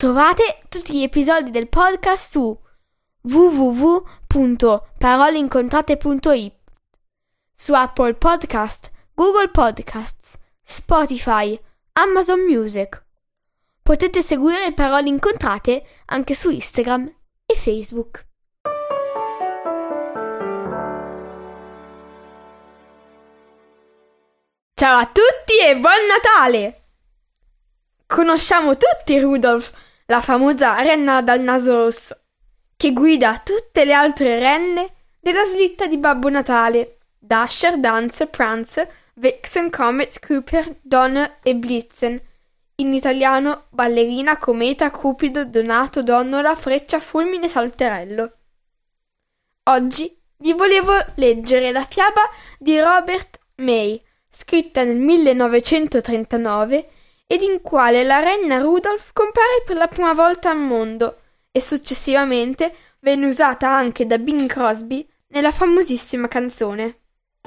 Trovate tutti gli episodi del podcast su www.paroleincontrate.it su Apple Podcast, Google Podcasts, Spotify, Amazon Music. Potete seguire Parole Incontrate anche su Instagram e Facebook. Ciao a tutti e buon Natale! Conosciamo tutti Rudolph, la famosa renna dal naso rosso, che guida tutte le altre renne della slitta di Babbo Natale, Dasher, Dancer, Prancer, Vixen, Comet, Cooper, Donner e Blitzen. In italiano ballerina, cometa, cupido, donato, donnola, freccia, fulmine, salterello. Oggi vi volevo leggere la fiaba di Robert May, scritta nel 1939 ed in quale la renna Rudolph compare per la prima volta al mondo e successivamente venne usata anche da Bing Crosby nella famosissima canzone.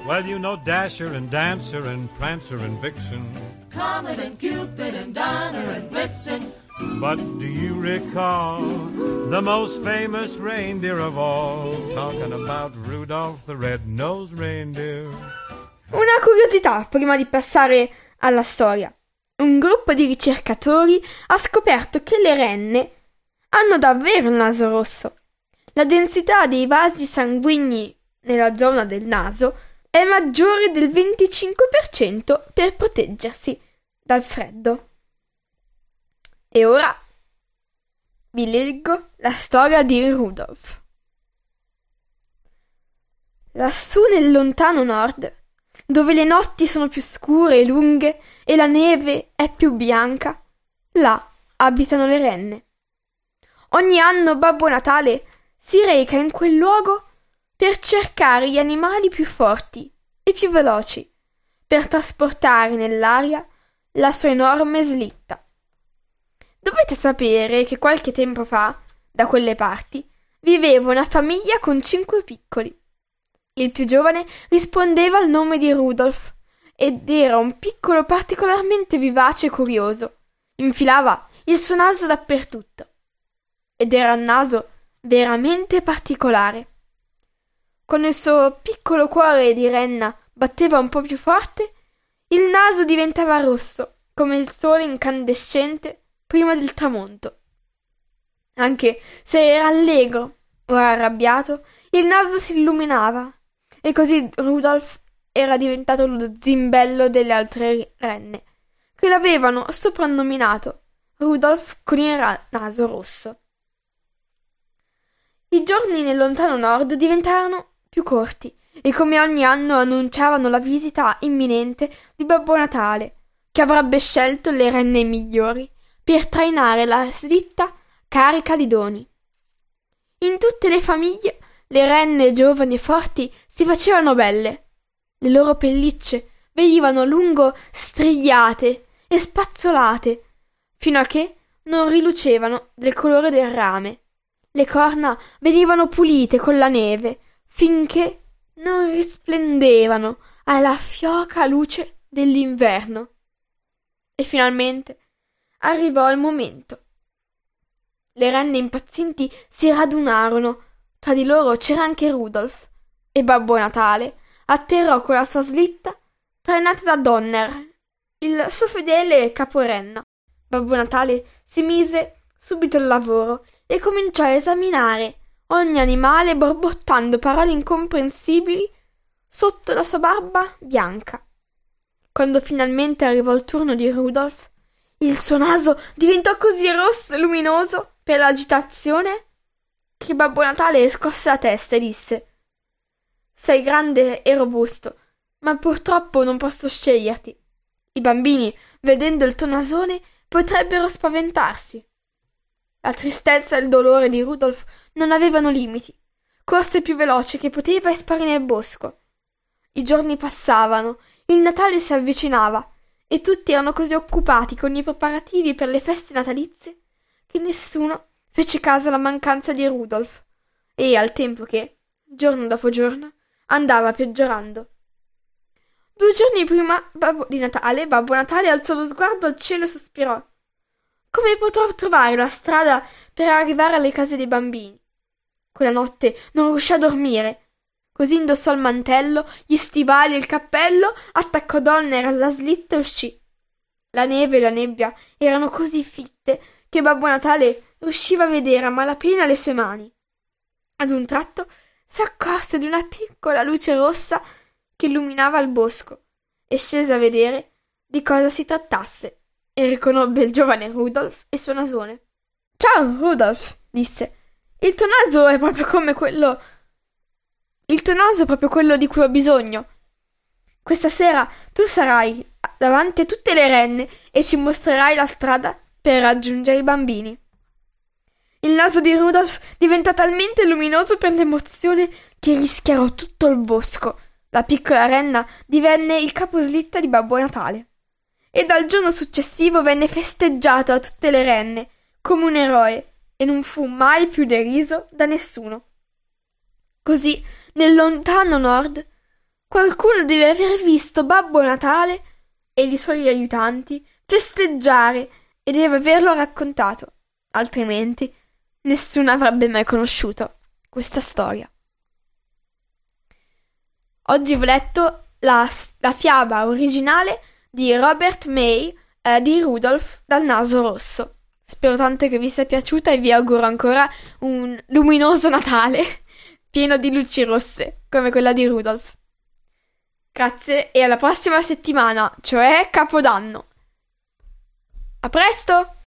Well, you know Dasher and Dancer and Prancer and Vixen. Comet and Cupid and Donner and Blitzen. But do you recall the most famous reindeer of all? Talking about Rudolph the Red-Nosed Reindeer. Una curiosità prima di passare alla storia. Un gruppo di ricercatori ha scoperto che le renne hanno davvero il naso rosso. La densità dei vasi sanguigni nella zona del naso è maggiore del 25% per proteggersi dal freddo. E ora vi leggo la storia di Rudolph. Lassù nel lontano nord, dove le notti sono più scure e lunghe e la neve è più bianca, là abitano le renne. Ogni anno Babbo Natale si reca in quel luogo per cercare gli animali più forti e più veloci, per trasportare nell'aria la sua enorme slitta. Dovete sapere che qualche tempo fa, da quelle parti, viveva una famiglia con cinque piccoli. Il più giovane rispondeva al nome di Rudolf ed era un piccolo particolarmente vivace e curioso. Infilava il suo naso dappertutto. Ed era un naso veramente particolare. Quando il suo piccolo cuore di renna batteva un po' più forte, il naso diventava rosso, come il sole incandescente prima del tramonto. Anche se era allegro o arrabbiato, il naso si illuminava e così Rudolf era diventato lo zimbello delle altre renne, che l'avevano soprannominato Rudolf con il ra- naso rosso. I giorni nel lontano nord diventarono più corti e come ogni anno annunciavano la visita imminente di Babbo Natale, che avrebbe scelto le renne migliori per trainare la slitta carica di doni. In tutte le famiglie le renne giovani e forti si facevano belle. Le loro pellicce venivano lungo strigliate e spazzolate, fino a che non rilucevano del colore del rame. Le corna venivano pulite con la neve, finché non risplendevano alla fioca luce dell'inverno. E finalmente arrivò il momento. Le renne impazienti si radunarono. Tra di loro c'era anche Rudolf. E Babbo Natale atterrò con la sua slitta, trainata da Donner, il suo fedele caporenna. Babbo Natale si mise subito al lavoro e cominciò a esaminare ogni animale borbottando parole incomprensibili sotto la sua barba bianca. Quando finalmente arrivò il turno di Rudolf, il suo naso diventò così rosso e luminoso per l'agitazione che Babbo Natale scosse la testa e disse Sei grande e robusto, ma purtroppo non posso sceglierti. I bambini, vedendo il tuo nasone, potrebbero spaventarsi. La tristezza e il dolore di Rudolf non avevano limiti. Corse più veloce che poteva e sparì nel bosco. I giorni passavano, il Natale si avvicinava e tutti erano così occupati con i preparativi per le feste natalizie che nessuno fece caso alla mancanza di Rudolf e al tempo che, giorno dopo giorno, andava peggiorando. Due giorni prima Babbo di Natale, Babbo Natale alzò lo sguardo al cielo e sospirò. Come potrò trovare la strada per arrivare alle case dei bambini? Quella notte non riuscì a dormire. Così indossò il mantello, gli stivali e il cappello, attaccò Donner alla slitta e uscì. La neve e la nebbia erano così fitte che Babbo Natale riusciva a vedere a malapena le sue mani. Ad un tratto si accorse di una piccola luce rossa che illuminava il bosco e scese a vedere di cosa si trattasse e riconobbe il giovane Rudolf e suo nasone. Ciao, Rudolf, disse. Il tuo naso è proprio come quello. Il tuo naso è proprio quello di cui ho bisogno. Questa sera tu sarai davanti a tutte le renne e ci mostrerai la strada per raggiungere i bambini. Il naso di Rudolf diventa talmente luminoso per l'emozione che rischiarò tutto il bosco. La piccola renna divenne il caposlitta di Babbo Natale. E dal giorno successivo venne festeggiato a tutte le renne, come un eroe, e non fu mai più deriso da nessuno. Così, nel lontano nord, qualcuno deve aver visto Babbo Natale e i suoi aiutanti festeggiare e deve averlo raccontato, altrimenti nessuno avrebbe mai conosciuto questa storia. Oggi ho letto la, la fiaba originale di Robert May eh, di Rudolf dal naso rosso. Spero tanto che vi sia piaciuta e vi auguro ancora un luminoso Natale pieno di luci rosse, come quella di Rudolf. Grazie e alla prossima settimana, cioè Capodanno. A presto!